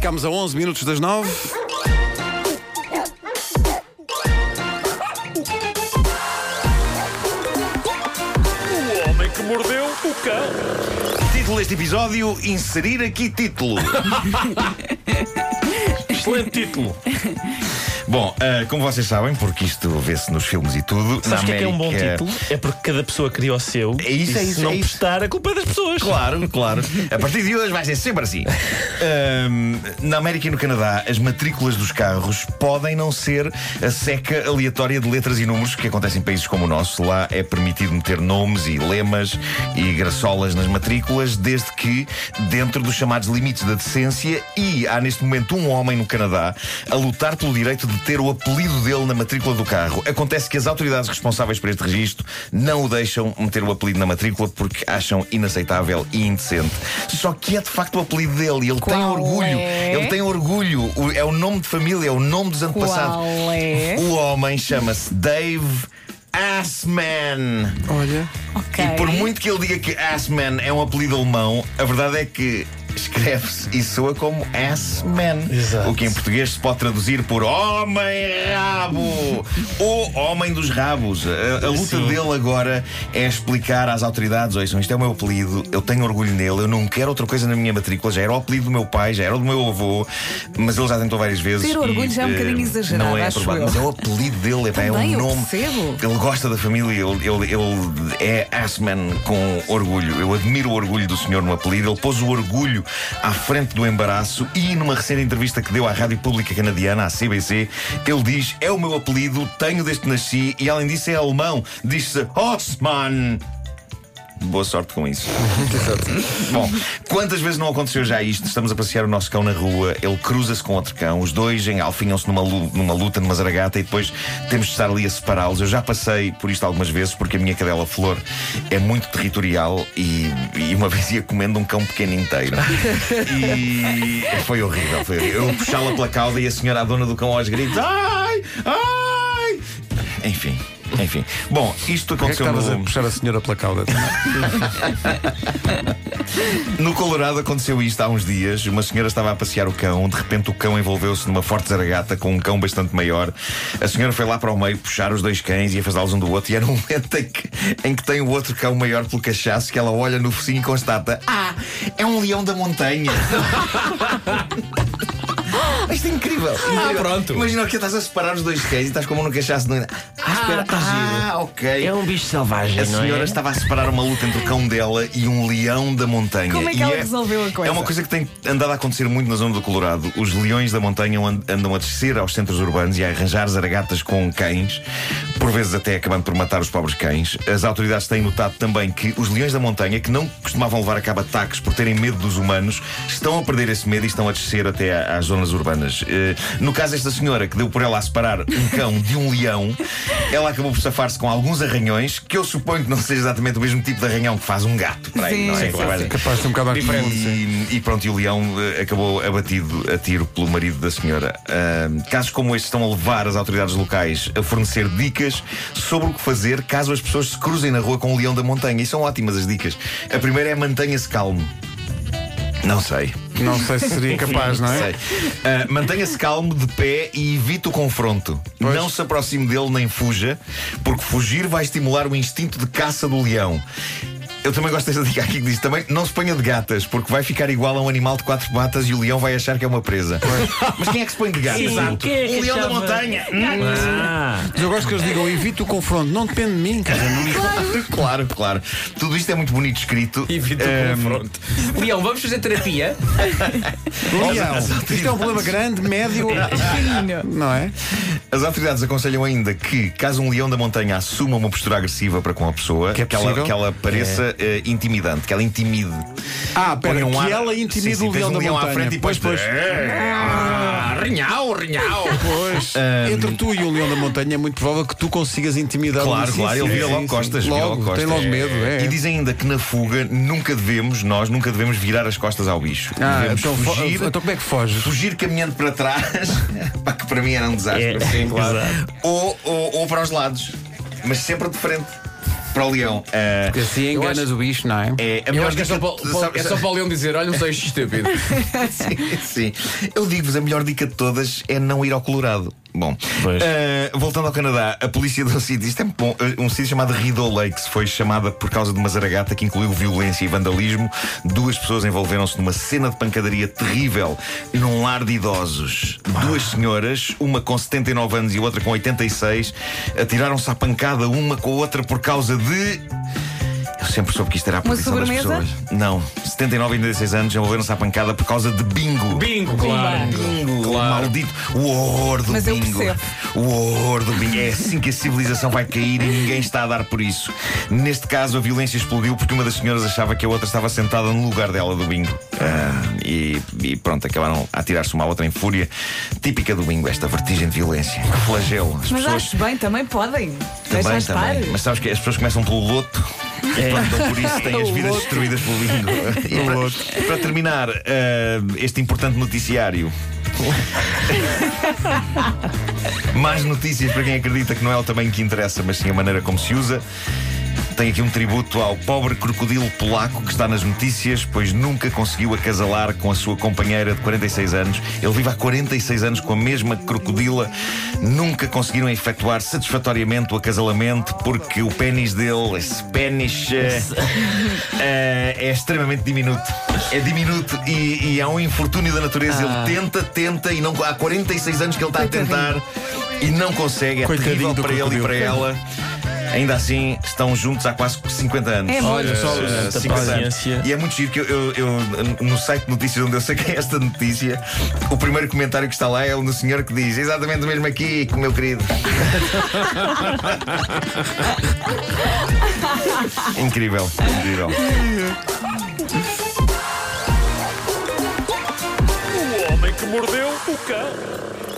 ficámos a 11 minutos das 9. O homem que mordeu o cão. Título deste episódio: Inserir aqui título. Excelente título. Bom, ah, como vocês sabem, porque isto vê-se nos filmes e tudo, Sabes o que é, que é um bom América- título? É porque cada pessoa cria o seu. É isso, é se isso, não é isso. prestar, a culpa é das pessoas. Claro, claro. A partir de hoje vai ser sempre assim. Na América e no Canadá, as matrículas dos carros podem não ser a seca aleatória de letras e números que acontece em países como o nosso. Lá é permitido meter nomes e lemas e graçolas nas matrículas, desde que dentro dos chamados limites da decência. E há neste momento um homem no Canadá a lutar pelo direito de ter o apelido dele na matrícula do carro. Acontece que as autoridades responsáveis por este registro não o deixam meter o apelido na matrícula porque acham inaceitável e indecente. Só que é de facto o apelido dele e ele tem Qual orgulho. é? Ele tem orgulho. É o nome de família, é o nome dos antepassados. Qual é? O homem chama-se Dave Assman. Olha. Ok. E por muito que ele diga que Assman é um apelido alemão, a verdade é que escreve-se e soa como Assman. Exato. O que em português se pode traduzir por Homem Rabo. O Homem dos Rabos. A, a luta Sim. dele agora é explicar às autoridades: ouçam, isto é o meu apelido, eu tenho orgulho nele, eu não quero outra coisa na minha matrícula. Já era o apelido do meu pai, já era o do meu avô, mas ele já tentou várias vezes. Ter orgulho e, já é um eh, bocadinho exagerado, Não é acho aprovado, eu. mas é o apelido dele, é Também um eu nome. percebo. Ele gosta da família, ele, ele, ele é Assman com orgulho. Eu admiro o orgulho do senhor no apelido. Ele pôs o orgulho à frente do embaraço e numa recente entrevista que deu à Rádio Pública Canadiana, à CBC, ele diz: É o meu apelido, tenho desde que nasci e além disso é alemão. Diz-se Osman. Boa sorte com isso. Bom, quantas vezes não aconteceu já isto? Estamos a passear o nosso cão na rua, ele cruza-se com outro cão, os dois engalfinham-se numa, numa luta, numa zaragata e depois temos de estar ali a separá-los. Eu já passei por isto algumas vezes porque a minha cadela Flor é muito territorial e, e uma vez ia comendo um cão pequeno inteiro. E foi horrível, foi horrível. Eu puxá-la pela cauda e a senhora, a dona do cão, aos gritos: Ai! Ai! Enfim. Enfim, bom, isto é aconteceu a no... puxar a senhora pela cauda? No Colorado aconteceu isto há uns dias. Uma senhora estava a passear o cão, de repente o cão envolveu-se numa forte zaragata com um cão bastante maior. A senhora foi lá para o meio puxar os dois cães e afastá-los um do outro. E era um momento em que, em que tem o outro cão maior pelo cachaço que ela olha no focinho e constata: Ah, é um leão da montanha. Isto é incrível. incrível. pronto. Imagina que estás a separar os dois cães e estás como no cachaço. Ah, espera. tá ah, ok. É um bicho selvagem, A não senhora é? estava a separar uma luta entre o cão dela e um leão da montanha. Como é que E ela resolveu a coisa? É uma coisa que tem andado a acontecer muito na zona do Colorado. Os leões da montanha and- andam a descer aos centros urbanos e a arranjar zaragatas com cães, por vezes até acabando por matar os pobres cães. As autoridades têm notado também que os leões da montanha, que não costumavam levar a cabo ataques por terem medo dos humanos, estão a perder esse medo e estão a descer até às zonas urbanas. Eh, no caso desta senhora, que deu por ela a separar um cão de um leão, ela acabou por safar-se com alguns arranhões, que eu suponho que não seja exatamente o mesmo tipo de arranhão que faz um gato. Para aí, Sim, não é? sim, Capaz de ser um bocado e, e pronto, e o leão eh, acabou abatido a tiro pelo marido da senhora. Ahm, casos como este estão a levar as autoridades locais a fornecer dicas sobre o que fazer caso as pessoas se cruzem na rua com o leão da montanha. E são ótimas as dicas. A primeira é mantenha-se calmo. Não sei. Não sei se seria capaz, não é? Sei. Ah, Mantenha-se calmo, de pé e evite o confronto. Pois. Não se aproxime dele nem fuja, porque fugir vai estimular o instinto de caça do leão. Eu também gosto desta dica aqui que diz também não se ponha de gatas, porque vai ficar igual a um animal de quatro patas e o leão vai achar que é uma presa. Mas quem é que se põe de gatas? Exato. É que o leão da achava- montanha. Ah, Mas eu gosto que eles digam evite o confronto. Não depende de mim, cara. Não... claro, claro. Tudo isto é muito bonito escrito. evita Ahm, o confronto. Leão, vamos fazer terapia? Leão, isto é um problema grande, médio. Não é? As autoridades aconselham ainda que, caso um leão da montanha assuma uma postura agressiva para com a pessoa, Que é ela, possível? que ela pareça eh, intimidante, que ela intimide. Ah, pera, um que ar- ela Sim, intimida sim, o leão um da leão montanha. à frente e pois, depois. pois. Ah, rinhau, rinhau. Pois, entre tu e o leão da montanha é muito provável que tu consigas intimidar Claro, o claro, ele vira sim, logo sim. costas. vira Logo, costas. tem logo medo, é. E diz ainda que na fuga nunca devemos, nós nunca devemos virar as costas ao bicho. Ah, devemos então, fugir, então como é que foges? fugir caminhando para trás, pá, que para mim era um desastre. É, Sim, claro. ou, ou, ou para os lados, mas sempre de frente. Para o leão. Ah, Porque assim enganas o bicho, não é? é, a Eu melhor acho que é só, dica- para, sabe- é só para o Leão dizer: olha, não sei estúpido. sim, sim. Eu digo-vos, a melhor dica de todas é não ir ao Colorado. Bom, eh, voltando ao Canadá, a polícia de um sítio, isto é muito bom, eh, um sítio chamado Rideau Lakes foi chamada por causa de uma zaragata que incluiu violência e vandalismo. Duas pessoas envolveram-se numa cena de pancadaria terrível num lar de idosos. Duas senhoras, uma com 79 anos e outra com 86, atiraram-se à pancada uma com a outra por causa de. Eu sempre soube que isto era a Uma posição das pessoas. Não, 79 e 86 anos envolveram-se à pancada por causa de bingo. Bingo, claro. Bingo, Claro. Maldito. O horror do Mas eu bingo. percebo. O horror do bingo. É assim que a civilização vai cair e ninguém está a dar por isso. Neste caso, a violência explodiu porque uma das senhoras achava que a outra estava sentada no lugar dela do bingo. Ah, e, e pronto, acabaram a atirar-se uma à outra em fúria. Típica do bingo, esta vertigem de violência. Que flagelo. As Mas pessoas. acho bem, também podem. Deixa Também, estar. também. Mas sabes que as pessoas começam pelo loto. Pronto, então por isso têm as vidas destruídas pelo bingo. Para, para terminar, eh, este importante noticiário. Mais notícias para quem acredita que não é o tamanho que interessa, mas sim a maneira como se usa. Tem aqui um tributo ao pobre crocodilo polaco que está nas notícias, pois nunca conseguiu acasalar com a sua companheira de 46 anos. Ele vive há 46 anos com a mesma crocodila. Nunca conseguiram efetuar satisfatoriamente o acasalamento porque o pênis dele, esse pênis, eh, é extremamente diminuto. É diminuto e, e há um infortúnio da natureza. Ele tenta, tenta e não, há 46 anos que ele está a tentar e não consegue. É Coitadinho terrível para ele e para ela. Ainda assim, estão juntos há quase 50 anos. É. Olha só, tanta 50 anos. paciência. E é muito giro que eu, eu- eu, no site de notícias onde eu saquei esta notícia, o primeiro comentário que está lá é o do senhor que diz exatamente o mesmo aqui, com o meu querido. incrível, incrível. que mordeu o cão.